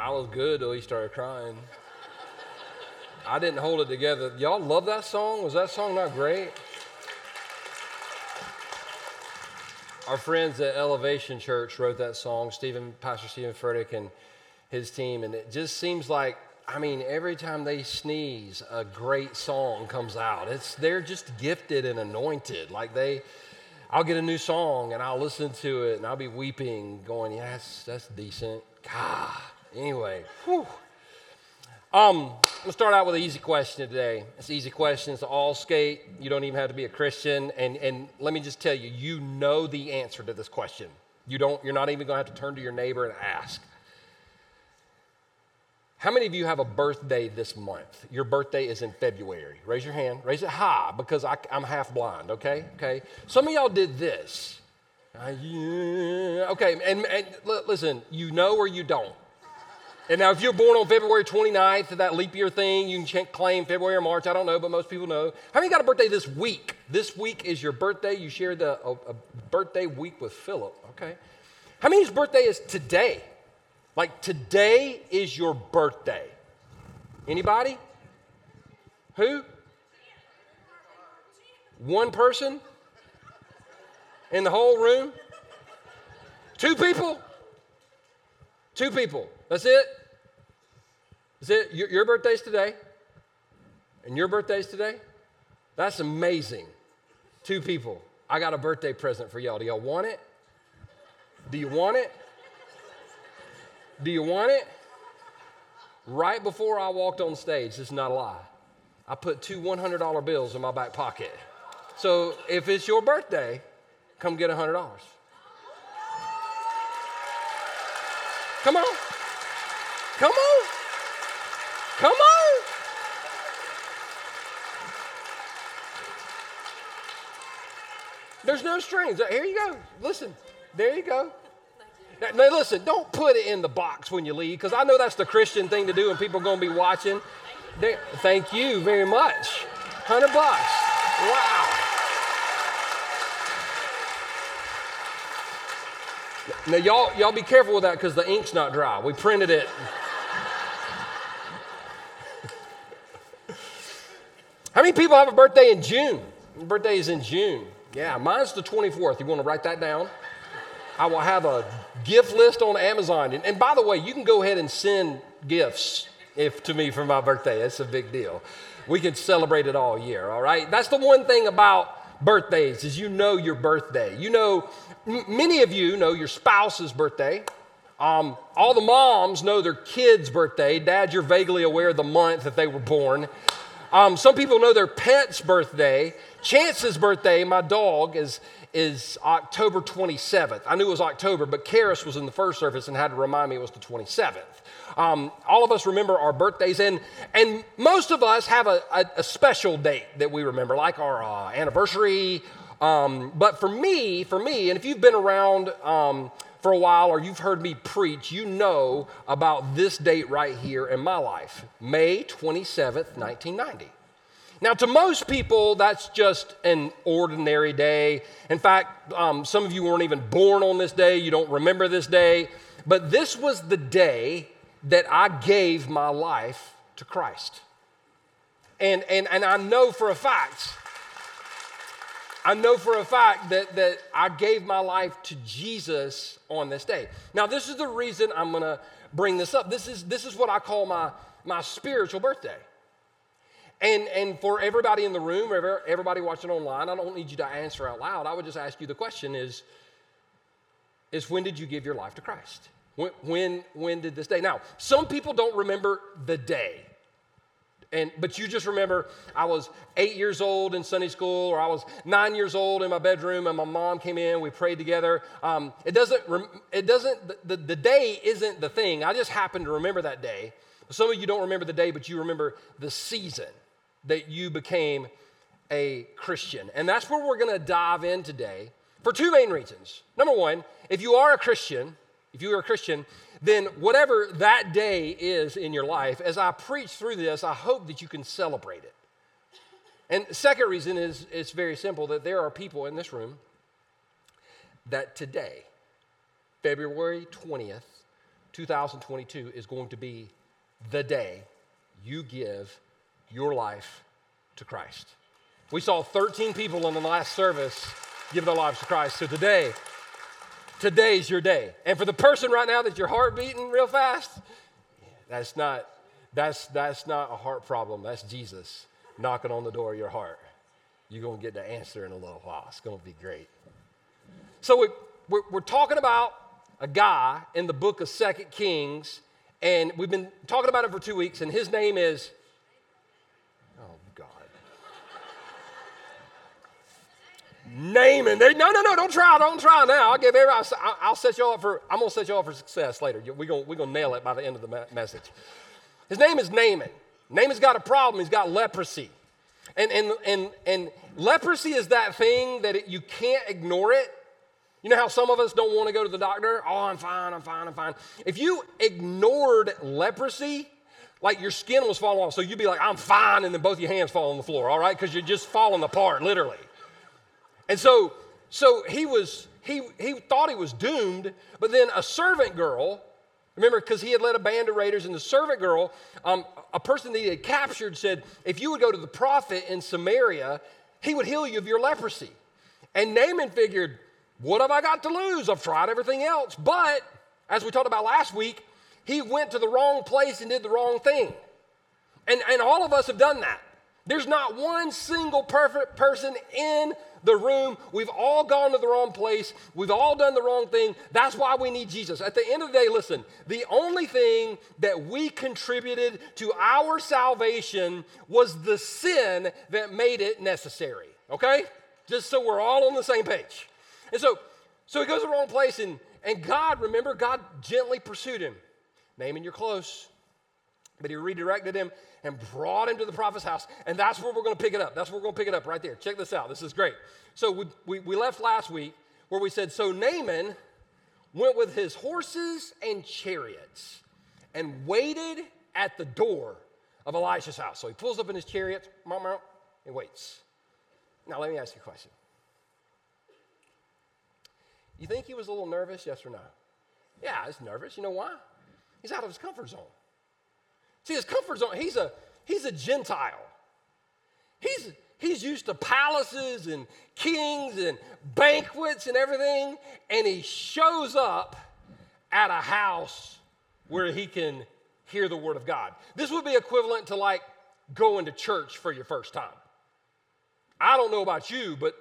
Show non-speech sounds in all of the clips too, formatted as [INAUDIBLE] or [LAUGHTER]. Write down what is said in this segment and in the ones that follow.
I was good till he started crying. I didn't hold it together. Y'all love that song? Was that song not great? Our friends at Elevation Church wrote that song, Stephen, Pastor Stephen Furtick and his team, and it just seems like, I mean, every time they sneeze, a great song comes out. It's they're just gifted and anointed. Like they, I'll get a new song and I'll listen to it and I'll be weeping, going, "Yes, that's, decent." God. Anyway, whew. Um, let's start out with an easy question today. It's an easy question. It's all skate. You don't even have to be a Christian. And, and let me just tell you, you know the answer to this question. You don't, you're not even going to have to turn to your neighbor and ask. How many of you have a birthday this month? Your birthday is in February. Raise your hand. Raise it high because I, am half blind, okay? Okay. Some of y'all did this. Uh, yeah. Okay, and, and listen, you know or you don't. And now, if you're born on February 29th, that leap year thing, you can claim February or March. I don't know, but most people know. How many got a birthday this week? This week is your birthday. You shared the, a, a birthday week with Philip, okay? How many's birthday is today? Like today is your birthday. Anybody? Who? One person? In the whole room? Two people? Two people. That's it? Is it your, your birthday's today? And your birthday's today? That's amazing. Two people. I got a birthday present for y'all. Do y'all want it? Do you want it? Do you want it? Right before I walked on stage, this is not a lie, I put two $100 bills in my back pocket. So if it's your birthday, come get $100. Come on. Come on. Come on. There's no strings. Uh, here you go. Listen. There you go. Now, now listen, don't put it in the box when you leave, because I know that's the Christian thing to do and people are going to be watching. Thank you very much. 100 bucks. Wow. Now, y'all, y'all be careful with that because the ink's not dry. We printed it. [LAUGHS] How many people have a birthday in June? Birthday is in June. Yeah, mine's the 24th. You want to write that down? I will have a gift list on Amazon. And, and by the way, you can go ahead and send gifts if to me for my birthday. That's a big deal. We can celebrate it all year, all right? That's the one thing about birthdays is you know your birthday. You know, m- many of you know your spouse's birthday. Um, all the moms know their kid's birthday. Dad, you're vaguely aware of the month that they were born. Um, some people know their pet's birthday. Chance's birthday, my dog, is, is October 27th. I knew it was October, but Karis was in the first service and had to remind me it was the 27th. Um, all of us remember our birthdays, and, and most of us have a, a, a special date that we remember, like our uh, anniversary. Um, but for me, for me, and if you've been around um, for a while or you've heard me preach, you know about this date right here in my life May 27th, 1990. Now, to most people, that's just an ordinary day. In fact, um, some of you weren't even born on this day, you don't remember this day. But this was the day that I gave my life to Christ. And, and, and I know for a fact I know for a fact that, that I gave my life to Jesus on this day. Now, this is the reason I'm going to bring this up. This is, this is what I call my, my spiritual birthday. And, and for everybody in the room, everybody watching online, I don't need you to answer out loud. I would just ask you the question is, is when did you give your life to Christ? When, when, when did this day? Now, some people don't remember the day. And, but you just remember I was eight years old in Sunday school, or I was nine years old in my bedroom, and my mom came in. We prayed together. Um, it doesn't. It doesn't. The, the day isn't the thing. I just happen to remember that day. Some of you don't remember the day, but you remember the season that you became a Christian, and that's where we're going to dive in today for two main reasons. Number one, if you are a Christian, if you are a Christian, then whatever that day is in your life, as I preach through this, I hope that you can celebrate it. And second reason is it's very simple that there are people in this room that today, February 20th, 2022 is going to be the day you give your life to Christ. We saw 13 people in the last service give their lives to Christ. So today, today's your day. And for the person right now that your heart beating real fast, that's not that's that's not a heart problem. That's Jesus knocking on the door of your heart. You're to get the answer in a little while. It's to be great. So we, we're, we're talking about a guy in the book of Second Kings, and we've been talking about it for two weeks, and his name is Naaman. They, no, no, no, don't try, don't try now. I'll give every, I'll, I'll set you up for, I'm going to set you up for success later. We're going we're gonna nail it by the end of the message. His name is Naaman. Naaman's got a problem. He's got leprosy. And, and, and, and leprosy is that thing that it, you can't ignore it. You know how some of us don't want to go to the doctor? Oh, I'm fine, I'm fine, I'm fine. If you ignored leprosy, like your skin was falling off, so you'd be like, I'm fine, and then both your hands fall on the floor, all right? Because you're just falling apart, literally. And so, so he was, he, he thought he was doomed, but then a servant girl, remember, because he had led a band of raiders, and the servant girl, um, a person that he had captured, said, if you would go to the prophet in Samaria, he would heal you of your leprosy. And Naaman figured, what have I got to lose? I've tried everything else. But, as we talked about last week, he went to the wrong place and did the wrong thing. And, and all of us have done that. There's not one single perfect person in the room. We've all gone to the wrong place. We've all done the wrong thing. That's why we need Jesus. At the end of the day, listen, the only thing that we contributed to our salvation was the sin that made it necessary. Okay? Just so we're all on the same page. And so, so he goes to the wrong place, and, and God, remember, God gently pursued him. Naaman, you're close. But he redirected him and brought him to the prophet's house. And that's where we're going to pick it up. That's where we're going to pick it up right there. Check this out. This is great. So we, we, we left last week where we said, So Naaman went with his horses and chariots and waited at the door of Elisha's house. So he pulls up in his chariot and waits. Now, let me ask you a question. You think he was a little nervous, yes or no? Yeah, he's nervous. You know why? He's out of his comfort zone. See, his comfort zone, he's a, he's a Gentile. He's, he's used to palaces and kings and banquets and everything, and he shows up at a house where he can hear the word of God. This would be equivalent to like going to church for your first time. I don't know about you, but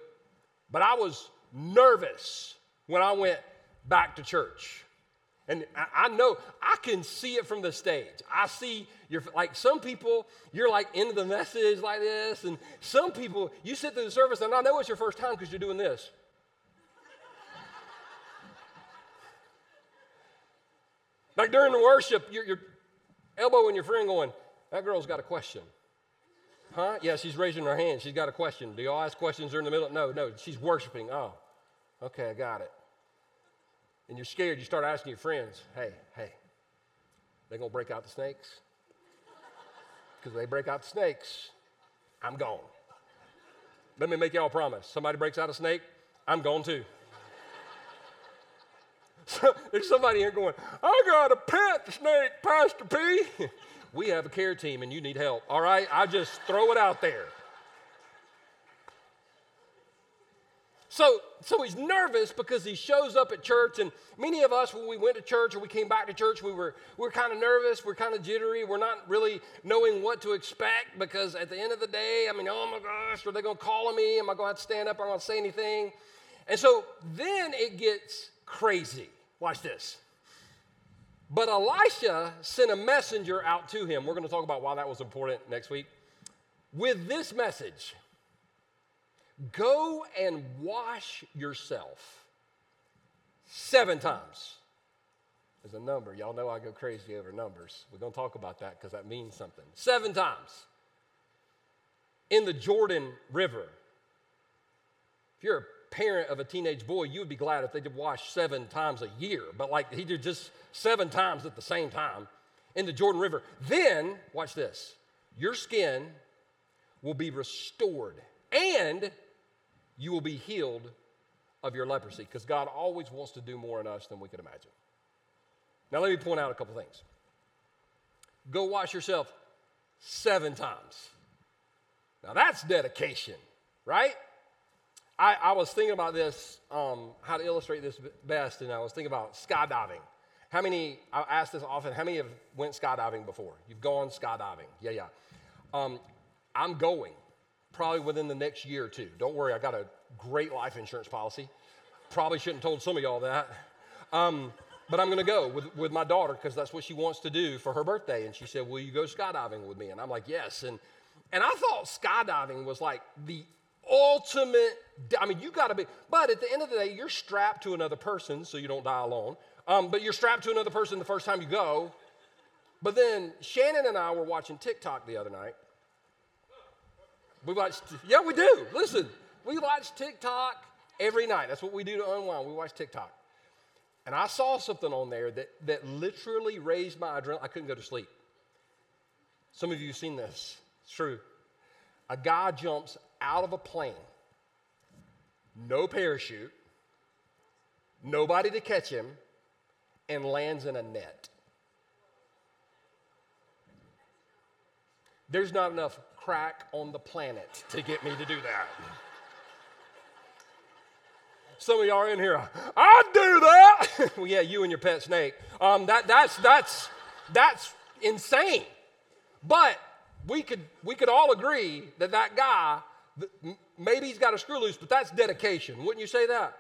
but I was nervous when I went back to church. And I, know, I can see it from the stage. I see you're like some people, you're like into the message like this, and some people, you sit through the service, and I know it's your first time because you're doing this. [LAUGHS] like during the worship, you're, you're elbowing your friend going, That girl's got a question. Huh? Yeah, she's raising her hand. She's got a question. Do y'all ask questions during the middle? No, no, she's worshiping. Oh, okay, I got it and you're scared, you start asking your friends, hey, hey, they gonna break out the snakes? [LAUGHS] Because they break out the snakes, I'm gone. Let me make y'all promise. Somebody breaks out a snake, I'm gone too. [LAUGHS] So, there's somebody here going, I got a pet snake, Pastor P. [LAUGHS] we have a care team and you need help. All right, I just throw it out there. So, so he's nervous because he shows up at church, and many of us, when we went to church or we came back to church, we were, we were kind of nervous, we're kind of jittery, we're not really knowing what to expect because at the end of the day, I mean, oh my gosh, are they going to call on me? Am I going to have to stand up? Am I going to say anything? And so then it gets crazy. Watch this. But Elisha sent a messenger out to him. We're going to talk about why that was important next week. With this message Go and wash yourself seven times. There's a number. Y'all know I go crazy over numbers. We're going to talk about that because that means something. Seven times in the Jordan River. If you're a parent of a teenage boy, you would be glad if they did wash seven times a year, but like he did just seven times at the same time in the Jordan River. Then, watch this your skin will be restored and you will be healed of your leprosy because God always wants to do more in us than we could imagine. Now, let me point out a couple things. Go wash yourself seven times. Now, that's dedication, right? I, I was thinking about this, um, how to illustrate this best, and I was thinking about skydiving. How many, I ask this often, how many have went skydiving before? You've gone skydiving. Yeah, yeah. Um, I'm going probably within the next year or two. Don't worry, I got a great life insurance policy. Probably shouldn't have told some of y'all that. Um, but I'm going to go with, with my daughter because that's what she wants to do for her birthday. And she said, Will you go skydiving with me? And I'm like, Yes. And, and I thought skydiving was like the ultimate, I mean, you got to be, but at the end of the day, you're strapped to another person so you don't die alone. Um, but you're strapped to another person the first time you go. But then Shannon and I were watching TikTok the other night. We watched, yeah, we do. Listen, we watch TikTok every night. That's what we do to unwind. We watch TikTok. And I saw something on there that, that literally raised my adrenaline. I couldn't go to sleep. Some of you have seen this. It's true. A guy jumps out of a plane, no parachute, nobody to catch him, and lands in a net. There's not enough crack on the planet to get me to do that. Some of y'all are in here, I'd do that. [LAUGHS] well, yeah, you and your pet snake. Um, that, that's, that's, that's insane. But we could, we could all agree that that guy, maybe he's got a screw loose, but that's dedication. Wouldn't you say that?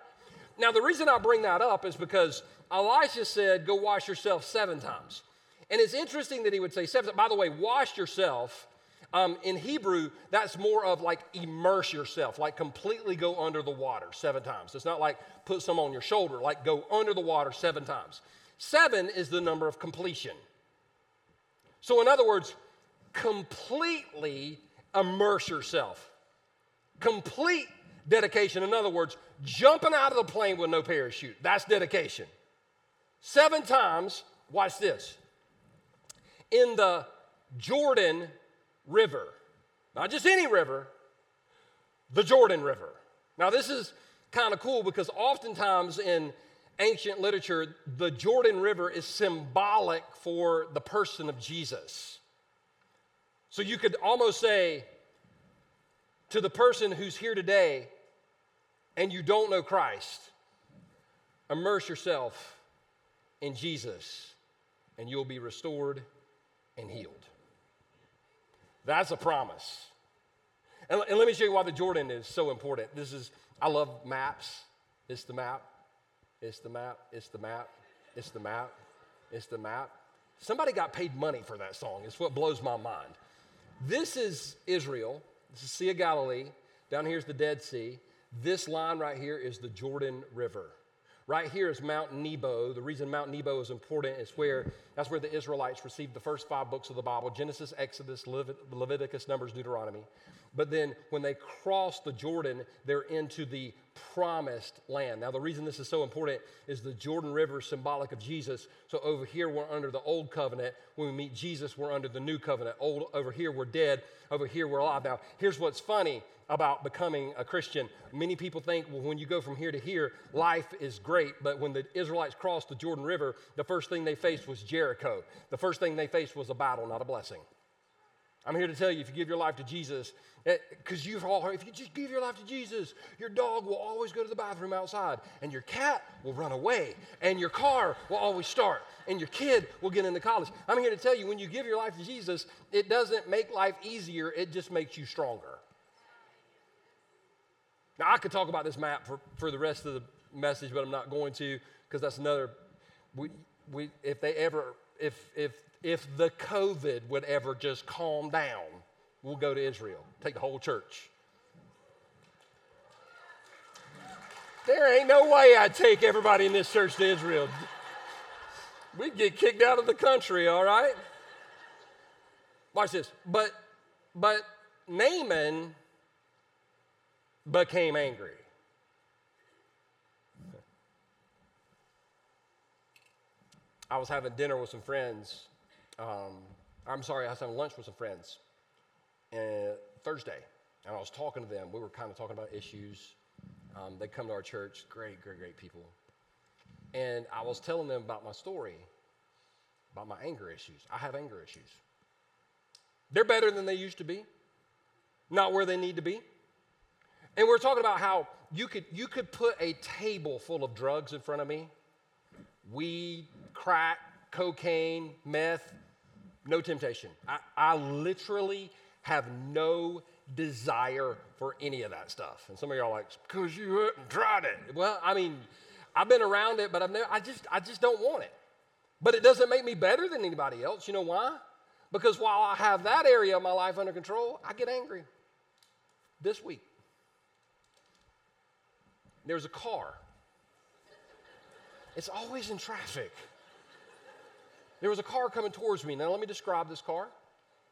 Now, the reason I bring that up is because Elisha said, Go wash yourself seven times. And it's interesting that he would say seven. By the way, wash yourself um, in Hebrew, that's more of like immerse yourself, like completely go under the water seven times. It's not like put some on your shoulder, like go under the water seven times. Seven is the number of completion. So, in other words, completely immerse yourself. Complete dedication. In other words, jumping out of the plane with no parachute. That's dedication. Seven times, watch this. In the Jordan River. Not just any river, the Jordan River. Now, this is kind of cool because oftentimes in ancient literature, the Jordan River is symbolic for the person of Jesus. So you could almost say to the person who's here today and you don't know Christ, immerse yourself in Jesus and you'll be restored and healed. That's a promise. And, and let me show you why the Jordan is so important. This is, I love maps. It's the map. It's the map. It's the map. It's the map. It's the map. Somebody got paid money for that song. It's what blows my mind. This is Israel. This is Sea of Galilee. Down here is the Dead Sea. This line right here is the Jordan River. Right here is Mount Nebo. The reason Mount Nebo is important is where that's where the Israelites received the first five books of the Bible Genesis, Exodus, Leviticus, Numbers, Deuteronomy. But then when they cross the Jordan, they're into the promised land. Now, the reason this is so important is the Jordan River is symbolic of Jesus. So over here, we're under the old covenant. When we meet Jesus, we're under the new covenant. Old, over here, we're dead. Over here, we're alive. Now, here's what's funny about becoming a Christian. Many people think, well, when you go from here to here, life is great. But when the Israelites crossed the Jordan River, the first thing they faced was Jericho. The first thing they faced was a battle, not a blessing. I'm here to tell you if you give your life to Jesus, because eh, you've all heard, if you just give your life to Jesus, your dog will always go to the bathroom outside, and your cat will run away, and your car will always start, and your kid will get into college. I'm here to tell you when you give your life to Jesus, it doesn't make life easier, it just makes you stronger. Now, I could talk about this map for, for the rest of the message, but I'm not going to because that's another. We, we, if they ever, if, if, if the COVID would ever just calm down, we'll go to Israel, take the whole church. There ain't no way I'd take everybody in this church to Israel. We'd get kicked out of the country, all right? Watch this. But, but Naaman became angry. I was having dinner with some friends. Um, I'm sorry, I was having lunch with some friends uh, Thursday, and I was talking to them. We were kind of talking about issues. Um, they come to our church, great, great, great people. And I was telling them about my story. about my anger issues. I have anger issues. They're better than they used to be, not where they need to be. And we're talking about how you could, you could put a table full of drugs in front of me weed, crack, cocaine, meth, no temptation. I, I literally have no desire for any of that stuff. And some of y'all are like, because you haven't tried it. Well, I mean, I've been around it, but I've never, I just, I just don't want it. But it doesn't make me better than anybody else. You know why? Because while I have that area of my life under control, I get angry. This week, there's a car. It's always in traffic. There was a car coming towards me. Now, let me describe this car.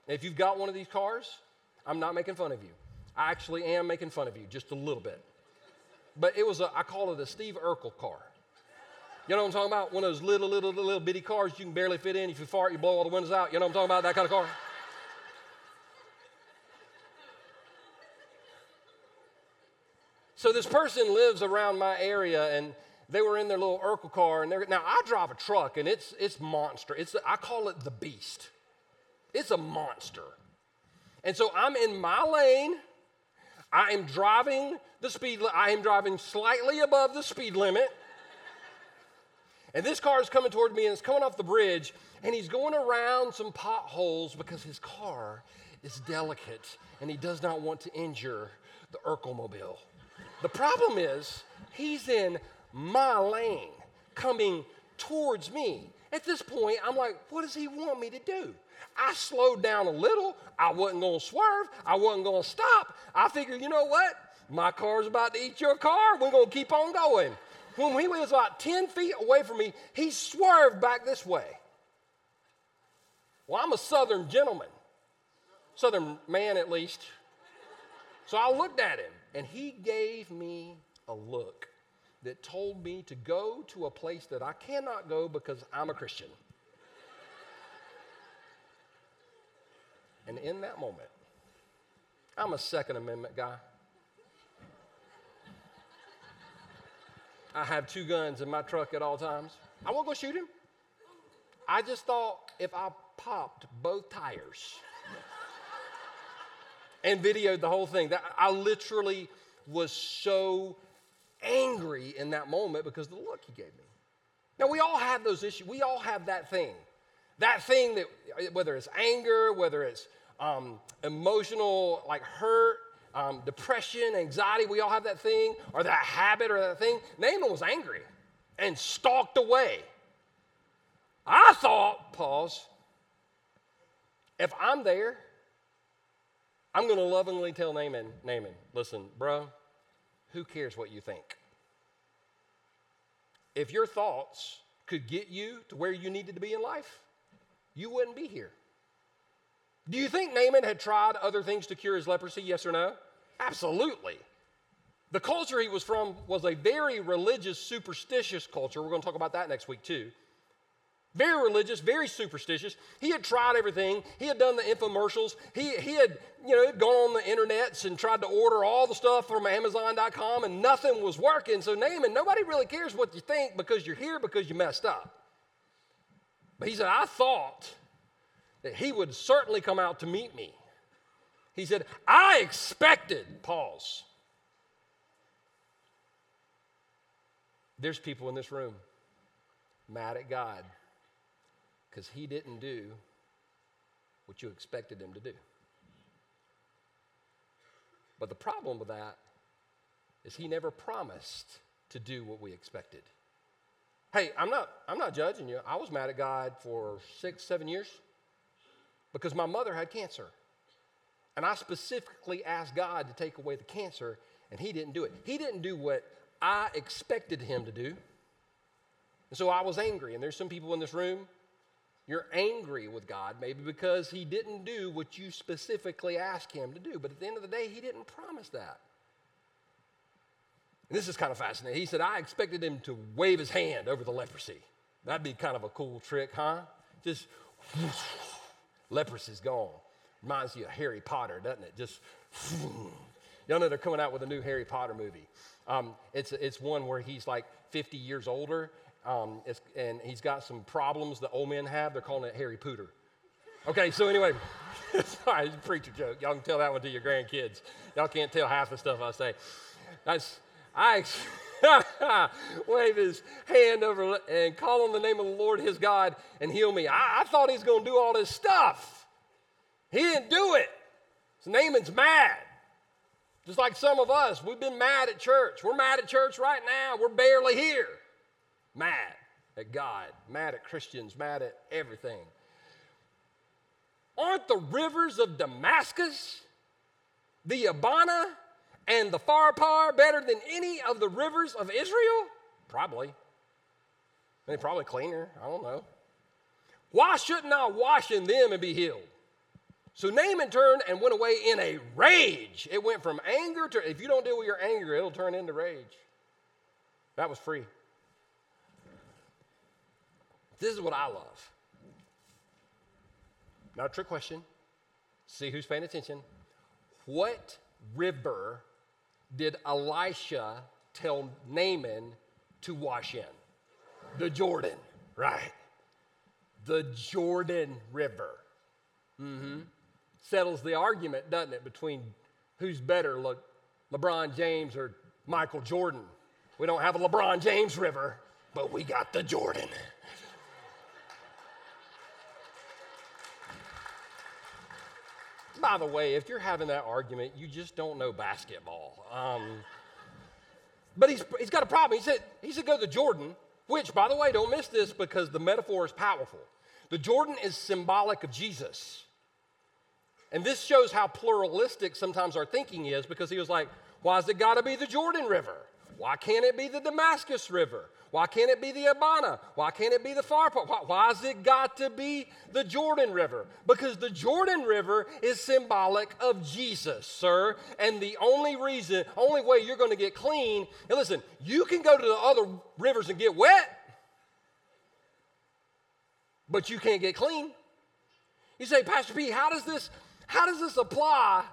if you've got one of these cars, I'm not making fun of you. I actually am making fun of you just a little bit. But it was a, I call it a Steve Urkel car. You know what I'm talking about? One of those little, little, little, little bitty cars you can barely fit in. If you fart, you blow all the windows out. You know what I'm talking about? That kind of car. so this person lives around my area and they were in their little Urkel car, and they're now I drive a truck, and it's it's monster. It's I call it the beast. It's a monster. And so I'm in my lane. I am driving the speed. I am driving slightly above the speed limit. And this car is coming toward me, and it's coming off the bridge, and he's going around some potholes because his car is delicate, and he does not want to injure the Urkel mobile. The problem is he's in my lane coming towards me. At this point, I'm like, what does he want me to do? I slowed down a little. I wasn't going to swerve. I wasn't going to stop. I figured, you know what? My car's about to eat your car. We're going to keep on going. When he was about 10 feet away from me, he swerved back this way. Well, I'm a southern gentleman, southern man at least. So I looked at him, and he gave me a look that told me to go to a place that I cannot go because I'm a Christian. and in that moment, I'm a Second Amendment guy. I have two guns in my truck at all times. I won't go shoot him. I just thought if I popped both tires and videoed the whole thing, that I literally was so angry in that moment because of the look he gave me. Now, we all have those issues. We all have that thing. That thing that, whether it's anger, whether it's um, emotional, like hurt, um, depression, anxiety, we all have that thing, or that habit, or that thing. Naaman was angry and stalked away. I thought, pause, if I'm there, I'm going to lovingly tell Naaman, Naaman, listen, bro, who cares what you think? If your thoughts could get you to where you needed to be in life, you wouldn't be here. Do you think Naaman had tried other things to cure his leprosy? Yes or no? Absolutely. The culture he was from was a very religious, superstitious culture. We're going to talk about that next week, too. Very religious, very superstitious. He had tried everything. He had done the infomercials. He, he had, you know, gone on the internets and tried to order all the stuff from Amazon.com and nothing was working. So Naaman, nobody really cares what you think because you're here because you messed up. But he said, I thought that he would certainly come out to meet me. He said, I expected, pause. There's people in this room mad at God because he didn't do what you expected him to do. But the problem with that is he never promised to do what we expected. Hey, I'm not, I'm not judging you. I was mad at God for six, seven years because my mother had cancer. And I specifically asked God to take away the cancer, and He didn't do it. He didn't do what I expected Him to do. And so I was angry. And there's some people in this room you're angry with God, maybe because He didn't do what you specifically asked Him to do. But at the end of the day, He didn't promise that. And this is kind of fascinating. He said, I expected Him to wave His hand over the leprosy. That'd be kind of a cool trick, huh? Just whoosh, [LAUGHS] leprosy's gone. Reminds you of Harry Potter, doesn't it? Just [LAUGHS] y'all know they're coming out with a new Harry Potter movie. Um, it's, it's one where he's like 50 years older um, and he's got some problems that old men have. They're calling it Harry Pooter. Okay, so anyway, [LAUGHS] sorry, it's a preacher joke. Y'all can tell that one to your grandkids. Y'all can't tell half the stuff I say. That's, I [LAUGHS] wave his hand over and call on the name of the Lord his God and heal me. I, I thought he's going to do all this stuff. He didn't do it. So Naaman's mad. Just like some of us, we've been mad at church. We're mad at church right now. We're barely here. Mad at God, mad at Christians, mad at everything. Aren't the rivers of Damascus, the Abana, and the Pharpar better than any of the rivers of Israel? Probably. They're probably cleaner. I don't know. Why shouldn't I wash in them and be healed? So Naaman turned and went away in a rage. It went from anger to, if you don't deal with your anger, it'll turn into rage. That was free. This is what I love. Not a trick question. See who's paying attention. What river did Elisha tell Naaman to wash in? The Jordan, right? The Jordan River. Mm-hmm settles the argument, doesn't it, between who's better, Le- LeBron James or Michael Jordan. We don't have a LeBron James River, but we got the Jordan. By the way, if you're having that argument, you just don't know basketball. Um, but he's, he's got a problem. He said, he said, go to Jordan, which, by the way, don't miss this because the metaphor is powerful. The Jordan is symbolic of Jesus. And this shows how pluralistic sometimes our thinking is because he was like, why has it got to be the Jordan River? Why can't it be the Damascus River? Why can't it be the Abana? Why can't it be the Pharpar? Why, why has it got to be the Jordan River? Because the Jordan River is symbolic of Jesus, sir. And the only reason, only way you're going to get clean, and listen, you can go to the other rivers and get wet, but you can't get clean. You say, Pastor P, how does this how does this apply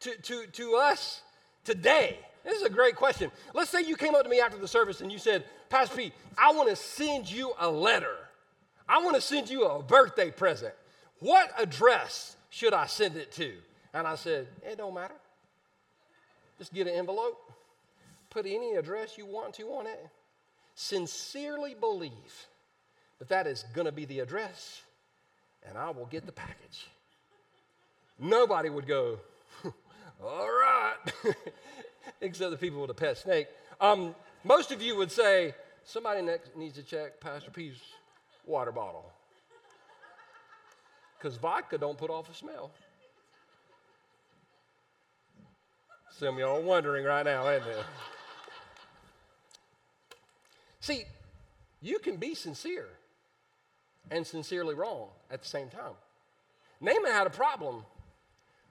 to, to, to us today? This is a great question. Let's say you came up to me after the service and you said, Pastor Pete, I want to send you a letter. I want to send you a birthday present. What address should I send it to? And I said, It don't matter. Just get an envelope, put any address you want to on it. Sincerely believe that that is going to be the address, and I will get the package nobody would go, [LAUGHS] all right, [LAUGHS] [LAUGHS] except the people with a pet snake. Um, most of you would say, somebody next needs to check Pastor P's water bottle. Because vodka don't put off a smell. Some of y'all are wondering right now, ain't they? See, you can be sincere and sincerely wrong at the same time. Naaman had a problem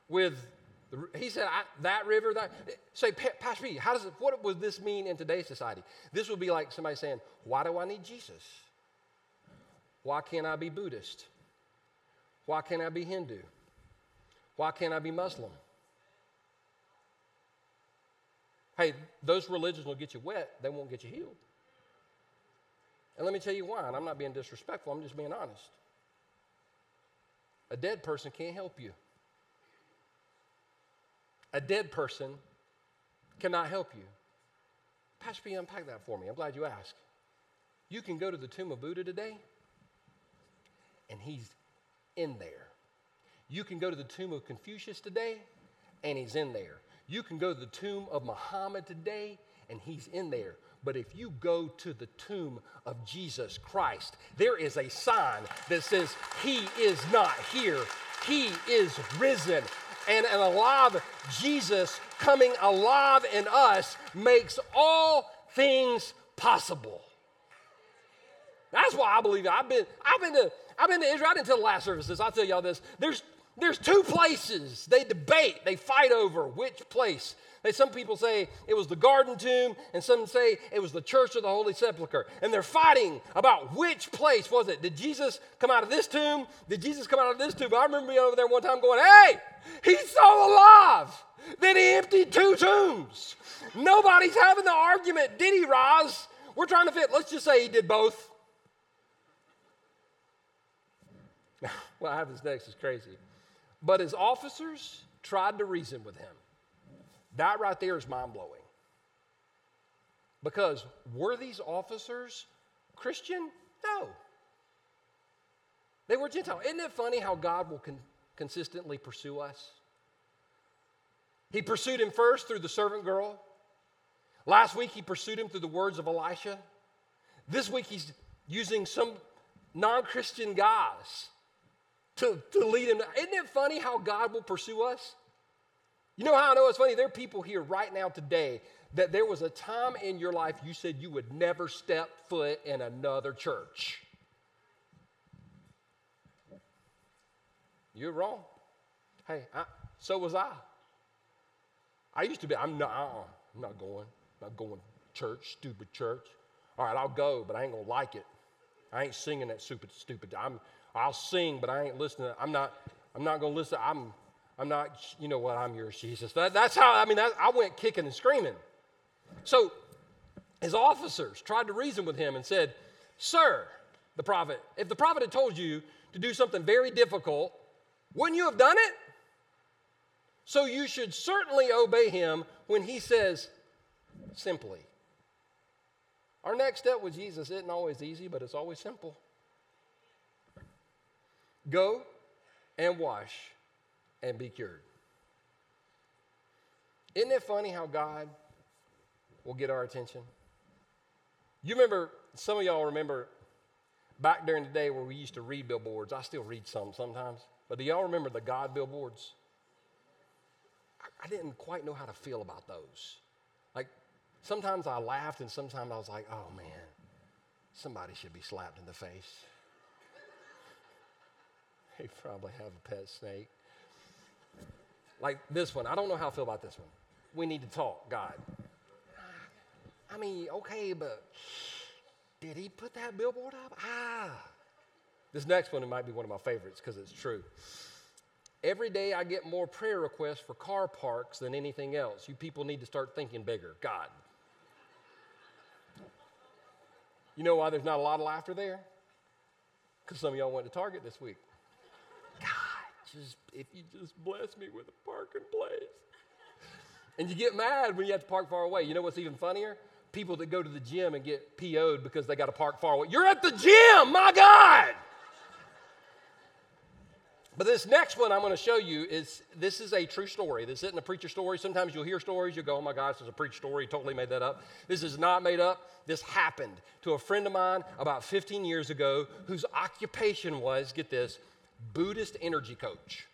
with, he said, that river, that. Say, Pastor P, how does it, what would this mean in today's society? This would be like somebody saying, why do I need Jesus? Why can't I be Buddhist? Why can't I be Hindu? Why can't I be Muslim? Hey, those religions will get you wet, they won't get you healed. And let me tell you why, and I'm not being disrespectful, I'm just being honest. A dead person can't help you. A dead person cannot help you. Pastor P, unpack that for me. I'm glad you asked. You can go to the tomb of Buddha today, and he's in there. You can go to the tomb of Confucius today, and he's in there. You can go to the tomb of Muhammad today, and he's in there. But if you go to the tomb of Jesus Christ, there is a sign that says, He is not here, He is risen and an alive Jesus coming alive in us makes all things possible. That's why I believe it. I've been, I've been to, I've been to Israel. I didn't tell the last services. I'll tell y'all this. There's, there's two places they debate, they fight over which place some people say it was the garden tomb, and some say it was the church of the Holy Sepulchre. And they're fighting about which place was it. Did Jesus come out of this tomb? Did Jesus come out of this tomb? I remember being over there one time going, hey, he's so alive Then he emptied two tombs. Nobody's having the argument, did he, Roz? we're trying to fit. Let's just say he did both. [LAUGHS] what happens next is crazy. But his officers tried to reason with him. That right there is mind blowing. Because were these officers Christian? No. They were Gentile. Isn't it funny how God will con- consistently pursue us? He pursued him first through the servant girl. Last week, he pursued him through the words of Elisha. This week, he's using some non Christian guys to, to lead him. Isn't it funny how God will pursue us? You know how I know it's funny? There are people here right now today that there was a time in your life you said you would never step foot in another church. You're wrong. Hey, I, so was I. I used to be, I'm not, uh-uh, I'm not going, I'm not going church, stupid church. All right, I'll go, but I ain't gonna like it. I ain't singing that stupid, stupid. I'm, I'll sing, but I ain't listening. I'm not, I'm not gonna listen. I'm, I'm not, you know what, I'm yours, Jesus. That, that's how, I mean, that, I went kicking and screaming. So his officers tried to reason with him and said, Sir, the prophet, if the prophet had told you to do something very difficult, wouldn't you have done it? So you should certainly obey him when he says simply. Our next step with Jesus isn't always easy, but it's always simple. Go and wash and be cured. Isn't it funny how God will get our attention? You remember, some of y'all remember back during the day where we used to read billboards. I still read some sometimes. But do y'all remember the God billboards? I didn't quite know how to feel about those. Like, sometimes I laughed and sometimes I was like, oh man, somebody should be slapped in the face. [LAUGHS] they probably have a pet snake. Like this one, I don't know how I feel about this one. We need to talk, God. I mean, okay, but did he put that billboard up? Ah. This next one might be one of my favorites because it's true. Every day I get more prayer requests for car parks than anything else. You people need to start thinking bigger. God. You know why there's not a lot of laughter there? Because some of y'all went to Target this week. Just if you just bless me with a parking place. [LAUGHS] And you get mad when you have to park far away. You know what's even funnier? People that go to the gym and get PO'd because they got to park far away. You're at the gym, my God! But this next one I'm going to show you is this is a true story. This isn't a preacher story. Sometimes you'll hear stories, you go, oh my gosh, this is a preacher story. Totally made that up. This is not made up. This happened to a friend of mine about 15 years ago whose occupation was, get this, Buddhist energy coach.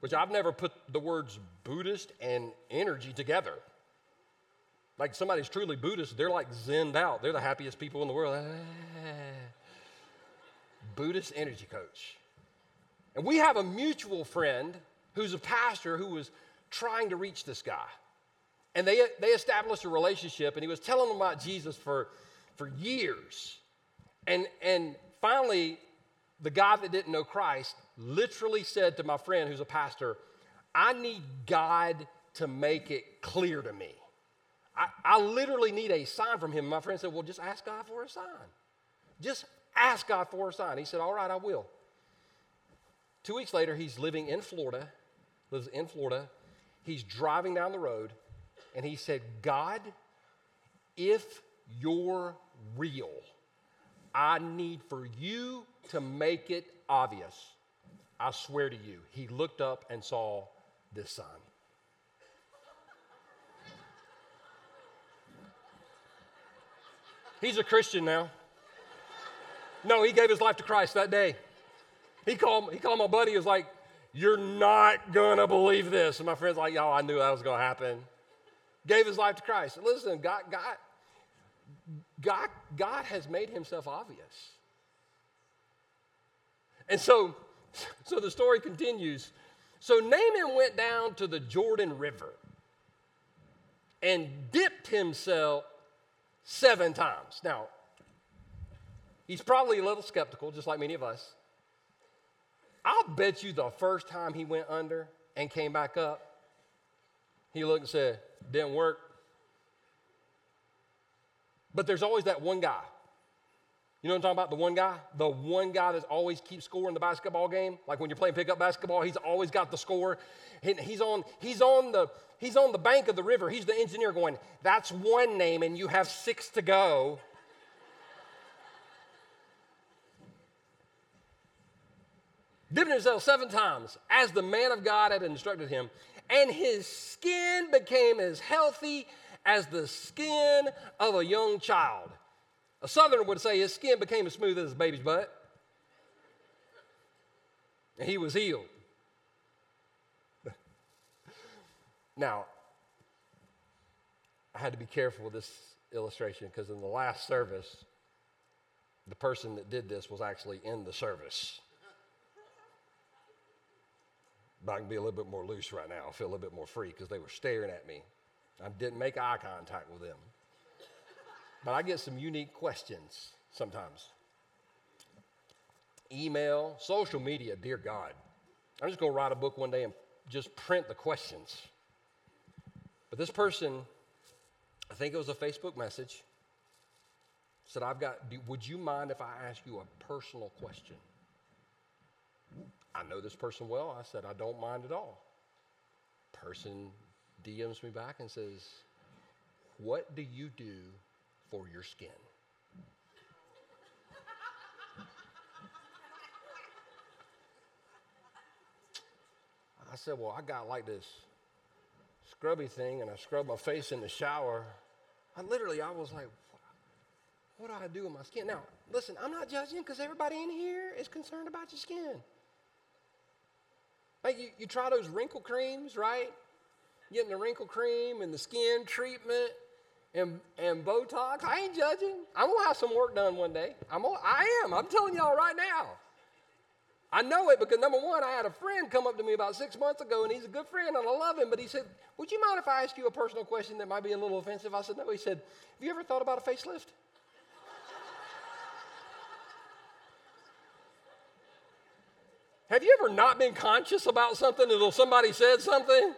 Which I've never put the words Buddhist and energy together. Like somebody's truly Buddhist, they're like zenned out. They're the happiest people in the world. [LAUGHS] Buddhist energy coach. And we have a mutual friend who's a pastor who was trying to reach this guy. And they, they established a relationship, and he was telling them about Jesus for, for years. And, and finally, the guy that didn't know Christ literally said to my friend who's a pastor, I need God to make it clear to me. I, I literally need a sign from him. My friend said, Well, just ask God for a sign. Just ask God for a sign. He said, All right, I will. Two weeks later, he's living in Florida, lives in Florida. He's driving down the road, and he said, God, if you're real, I need for you to make it obvious. I swear to you. He looked up and saw this sign. He's a Christian now. No, he gave his life to Christ that day. He called, he called my buddy, he was like, You're not gonna believe this. And my friend's like, Yo, I knew that was gonna happen. Gave his life to Christ. Listen, God, God, God, God has made himself obvious. And so, [LAUGHS] so the story continues. So Naaman went down to the Jordan River and dipped himself seven times. Now, he's probably a little skeptical, just like many of us. I'll bet you the first time he went under and came back up, he looked and said, Didn't work. But there's always that one guy. You know what I'm talking about? The one guy? The one guy that always keeps scoring the basketball game. Like when you're playing pickup basketball, he's always got the score. He's on, he's on the he's on the bank of the river. He's the engineer going, that's one name, and you have six to go. dipping himself seven times as the man of God had instructed him, and his skin became as healthy as the skin of a young child. A southerner would say his skin became as smooth as a baby's butt. And he was healed. [LAUGHS] now, I had to be careful with this illustration because in the last service, the person that did this was actually in the service. But I can be a little bit more loose right now. I feel a little bit more free because they were staring at me. I didn't make eye contact with them. But I get some unique questions sometimes. Email, social media, dear God. I'm just going to write a book one day and just print the questions. But this person, I think it was a Facebook message, said, I've got, would you mind if I ask you a personal question? I know this person well. I said, I don't mind at all. Person DMs me back and says, What do you do for your skin? I said, Well, I got like this scrubby thing and I scrub my face in the shower. I literally, I was like, what do I do with my skin? Now, listen, I'm not judging because everybody in here is concerned about your skin. Like you, you try those wrinkle creams, right? Getting the wrinkle cream and the skin treatment and, and Botox. I ain't judging. I'm gonna have some work done one day. I'm gonna, I am. I'm telling y'all right now. I know it because number one, I had a friend come up to me about six months ago, and he's a good friend, and I love him. But he said, "Would you mind if I ask you a personal question that might be a little offensive?" I said, "No." He said, "Have you ever thought about a facelift?" [LAUGHS] Have you ever not been conscious about something until somebody said something?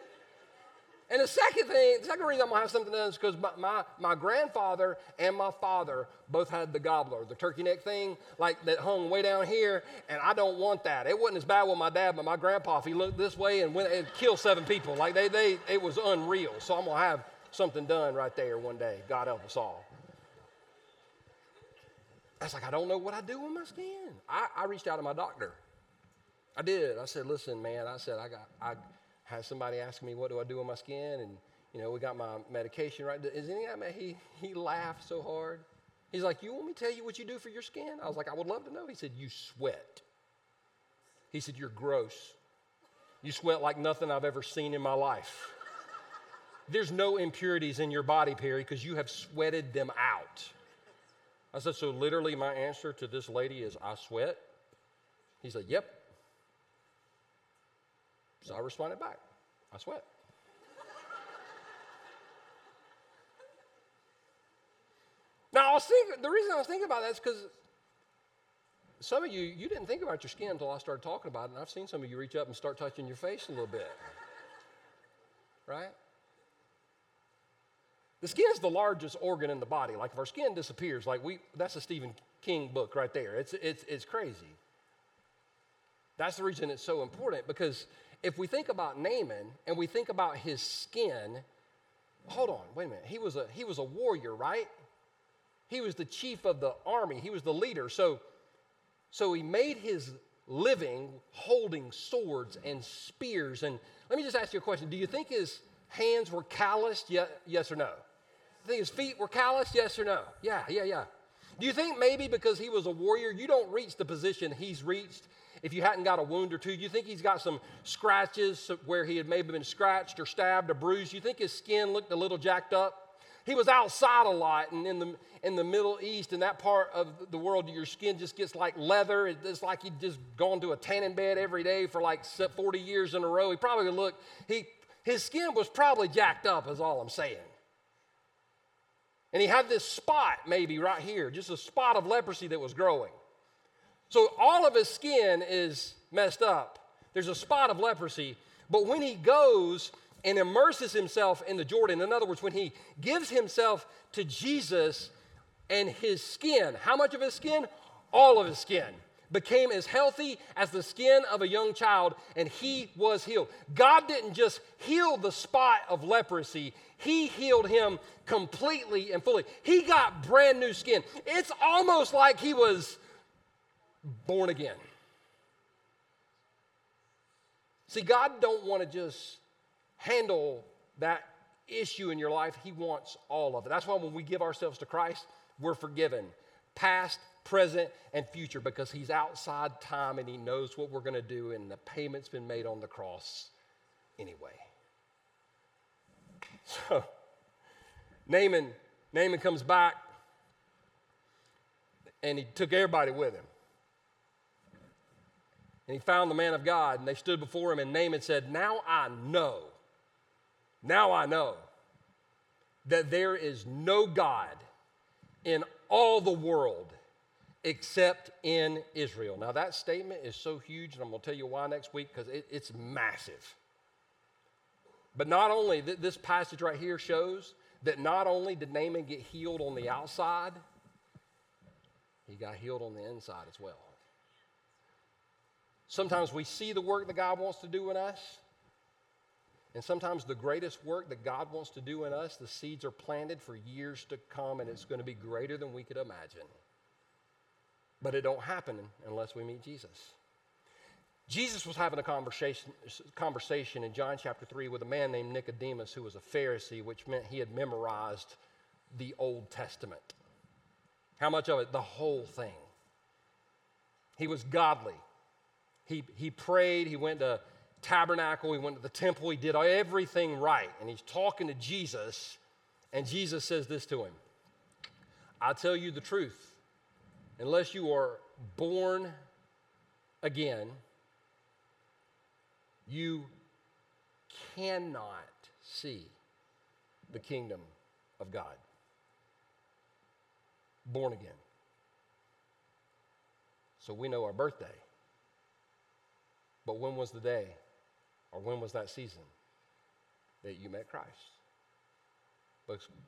And the second thing, the second reason I'm gonna have something done is because my, my, my, grandfather and my father both had the gobbler, the turkey neck thing, like that hung way down here, and I don't want that. It wasn't as bad with my dad, but my grandpa, if he looked this way and went and killed seven people, like they, they, it was unreal. So I'm gonna have something done right there one day. God help us all. Was like, I don't know what I do with my skin. I, I reached out to my doctor. I did. I said, listen, man, I said, I got, I, had somebody ask me, what do I do with my skin? And, you know, we got my medication right. Is any of that, he, he laughed so hard. He's like, you want me to tell you what you do for your skin? I was like, I would love to know. He said, you sweat. He said, you're gross. You sweat like nothing I've ever seen in my life. There's no impurities in your body, Perry, because you have sweated them out. I said, so literally my answer to this lady is, I sweat? He said, yep. So I responded back, I sweat. now, I was thinking, the reason I was thinking about that is because some of you, you didn't think about your skin until I started talking about it, and I've seen some of you reach up and start touching your face a little bit. right? The skin is the largest organ in the body. Like if our skin disappears, like we, that's a Stephen King book right there. It's, it's, it's crazy. That's the reason it's so important because if we think about Naaman and we think about his skin, hold on, wait a minute. He was a, he was a warrior, right? He was the chief of the army, he was the leader. So, so he made his living holding swords and spears. And let me just ask you a question Do you think his hands were calloused? Yes or no? You think his feet were calloused? Yes or no? Yeah, yeah, yeah. Do you think maybe because he was a warrior, you don't reach the position he's reached if you hadn't got a wound or two? You think he's got some scratches where he had maybe been scratched or stabbed or bruised? You think his skin looked a little jacked up? He was outside a lot, and in the, in the Middle East, in that part of the world, your skin just gets like leather. It's like he'd just gone to a tanning bed every day for like 40 years in a row. He probably looked, he, his skin was probably jacked up, is all I'm saying. And he had this spot, maybe right here, just a spot of leprosy that was growing. So all of his skin is messed up. There's a spot of leprosy. But when he goes and immerses himself in the Jordan, in other words, when he gives himself to Jesus, and his skin, how much of his skin? All of his skin became as healthy as the skin of a young child, and he was healed. God didn't just heal the spot of leprosy, He healed him completely and fully. He got brand new skin. It's almost like he was born again. See, God don't want to just handle that issue in your life. He wants all of it. That's why when we give ourselves to Christ, we're forgiven. Past, present, and future because he's outside time and he knows what we're going to do, and the payment's been made on the cross anyway. [LAUGHS] So, Naaman, Naaman comes back and he took everybody with him. And he found the man of God, and they stood before him, and Naaman said, Now I know, now I know that there is no God in all the world except in Israel. Now, that statement is so huge, and I'm going to tell you why next week because it, it's massive. But not only, th- this passage right here shows that not only did Naaman get healed on the outside, he got healed on the inside as well. Sometimes we see the work that God wants to do in us, and sometimes the greatest work that God wants to do in us, the seeds are planted for years to come, and it's going to be greater than we could imagine. But it don't happen unless we meet Jesus. Jesus was having a conversation, conversation in John chapter 3 with a man named Nicodemus who was a Pharisee, which meant he had memorized the Old Testament. How much of it? The whole thing. He was godly. He, he prayed, he went to tabernacle, he went to the temple, he did everything right. And he's talking to Jesus, and Jesus says this to him I tell you the truth, unless you are born again, you cannot see the kingdom of God. Born again. So we know our birthday. But when was the day, or when was that season that you met Christ?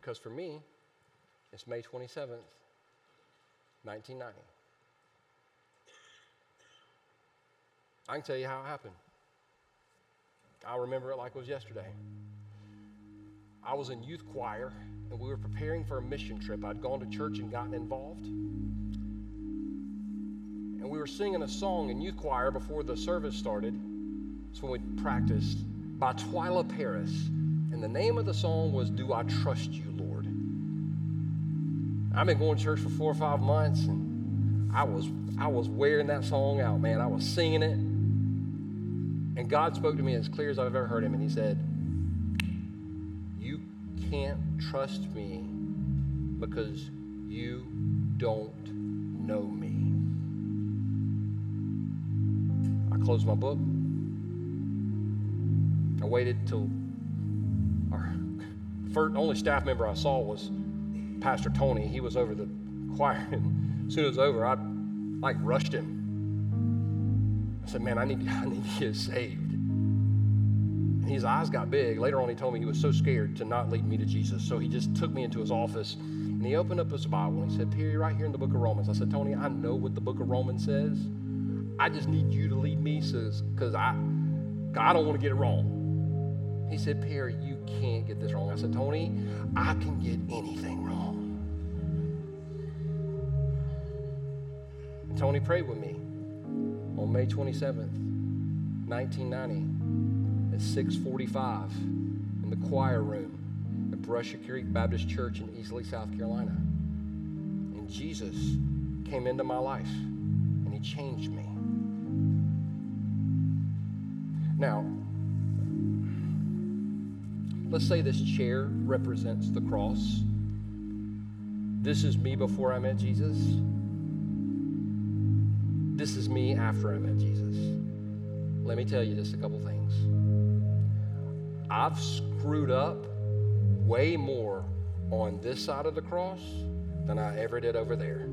Because for me, it's May 27th, 1990. I can tell you how it happened. I remember it like it was yesterday. I was in youth choir and we were preparing for a mission trip. I'd gone to church and gotten involved. And we were singing a song in youth choir before the service started. It's when we practiced by Twila Paris. And the name of the song was Do I Trust You, Lord? I've been going to church for four or five months and I was I was wearing that song out, man. I was singing it. And God spoke to me as clear as I've ever heard him, and he said, You can't trust me because you don't know me. I closed my book. I waited till our first, only staff member I saw was Pastor Tony. He was over the choir, and as soon as it was over, I like rushed him I said, Man, I need, I need to get saved. And his eyes got big. Later on, he told me he was so scared to not lead me to Jesus. So he just took me into his office and he opened up his Bible and he said, Perry, right here in the book of Romans. I said, Tony, I know what the book of Romans says. I just need you to lead me because I, I don't want to get it wrong. He said, Perry, you can't get this wrong. I said, Tony, I can get anything wrong. And Tony prayed with me on May 27th, 1990 at 645 in the choir room at Brushy Creek Baptist Church in Easley, South Carolina. And Jesus came into my life and he changed me. Now, let's say this chair represents the cross. This is me before I met Jesus. This is me after I met Jesus. Let me tell you just a couple things. I've screwed up way more on this side of the cross than I ever did over there.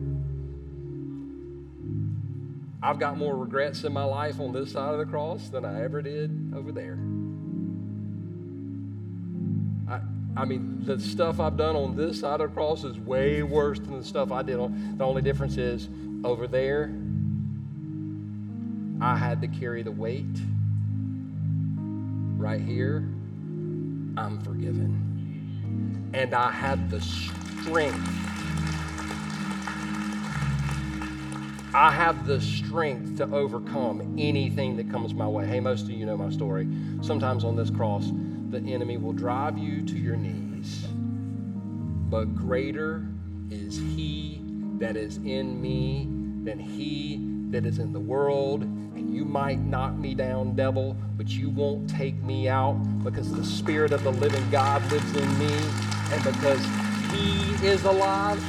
I've got more regrets in my life on this side of the cross than I ever did over there. I, I mean, the stuff I've done on this side of the cross is way worse than the stuff I did on. The only difference is over there, I had to carry the weight. Right here, I'm forgiven. And I have the strength. I have the strength to overcome anything that comes my way. Hey, most of you know my story. Sometimes on this cross, the enemy will drive you to your knees. But greater is he that is in me than he that is in the world. And you might knock me down, devil, but you won't take me out because the Spirit of the living God lives in me. And because he is alive,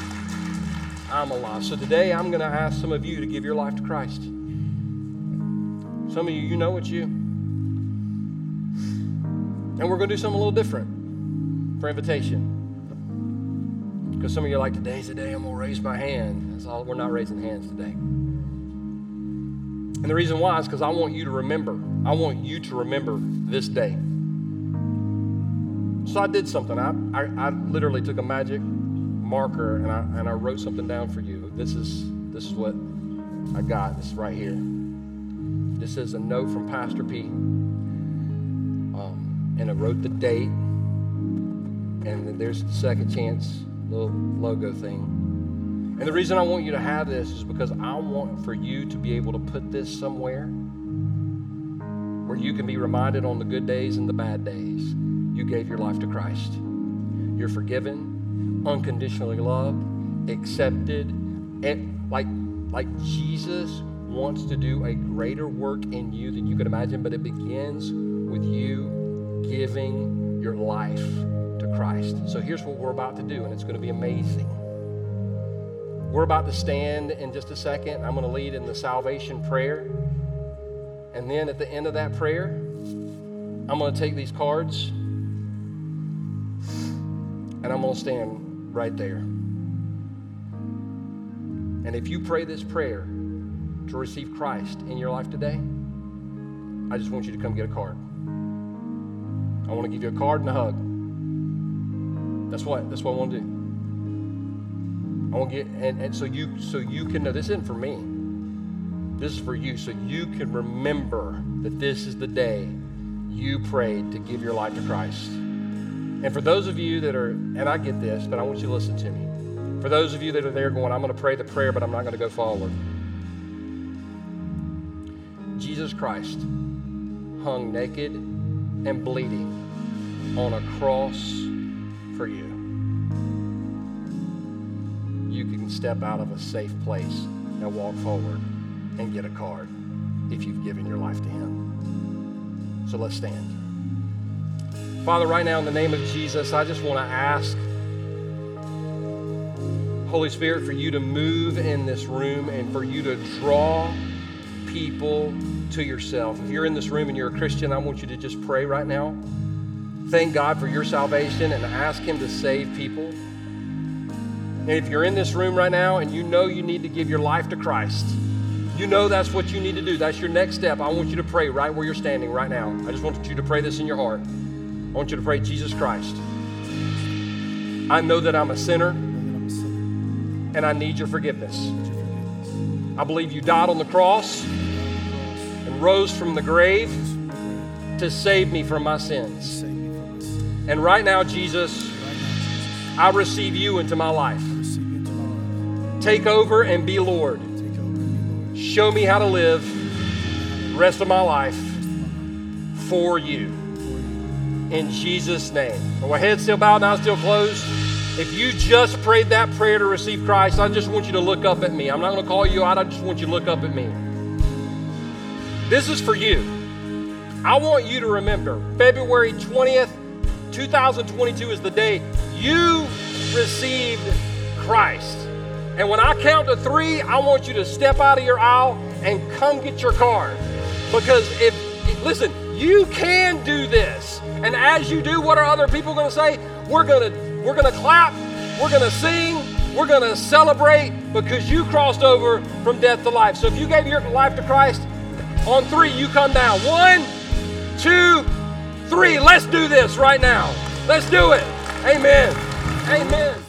I'm alive. So today I'm going to ask some of you to give your life to Christ. Some of you, you know it's you. And we're going to do something a little different for invitation. Because some of you are like, today's the day I'm going to raise my hand. That's all. We're not raising hands today. And the reason why is because I want you to remember. I want you to remember this day. So I did something. I, I, I literally took a magic marker and I, and I wrote something down for you. This is, this is what I got. This is right here. This is a note from Pastor P um, and I wrote the date. And there's the second chance little logo thing. And the reason I want you to have this is because I want for you to be able to put this somewhere where you can be reminded on the good days and the bad days you gave your life to Christ. You're forgiven, unconditionally loved, accepted, and like like Jesus wants to do a greater work in you than you could imagine, but it begins with you giving your life to Christ. So here's what we're about to do, and it's going to be amazing. We're about to stand in just a second. I'm going to lead in the salvation prayer. And then at the end of that prayer, I'm going to take these cards and I'm going to stand right there. And if you pray this prayer to receive Christ in your life today, I just want you to come get a card. I want to give you a card and a hug. That's what that's what I want to do. I want to get and, and so you so you can know this isn't for me. This is for you so you can remember that this is the day you prayed to give your life to Christ. And for those of you that are, and I get this, but I want you to listen to me. For those of you that are there going, I'm going to pray the prayer, but I'm not going to go forward. Jesus Christ hung naked and bleeding on a cross for you. You can step out of a safe place and walk forward and get a card if you've given your life to Him. So let's stand. Father, right now, in the name of Jesus, I just want to ask, Holy Spirit, for you to move in this room and for you to draw people to yourself. If you're in this room and you're a Christian, I want you to just pray right now. Thank God for your salvation and ask Him to save people. And if you're in this room right now and you know you need to give your life to Christ, you know that's what you need to do. That's your next step. I want you to pray right where you're standing right now. I just want you to pray this in your heart. I want you to pray, Jesus Christ. I know that I'm a sinner and I need your forgiveness. I believe you died on the cross and rose from the grave to save me from my sins. And right now, Jesus, I receive you into my life. Take over and be Lord. Show me how to live the rest of my life for you. In Jesus' name. My head's still bowed, now still closed. If you just prayed that prayer to receive Christ, I just want you to look up at me. I'm not going to call you out, I just want you to look up at me. This is for you. I want you to remember February 20th, 2022 is the day you received Christ. And when I count to three, I want you to step out of your aisle and come get your card. Because if, listen, you can do this. And as you do, what are other people going to say? We're going to we're going to clap, we're going to sing, we're going to celebrate because you crossed over from death to life. So if you gave your life to Christ, on three, you come down. One, two, three. Let's do this right now. Let's do it. Amen. Amen.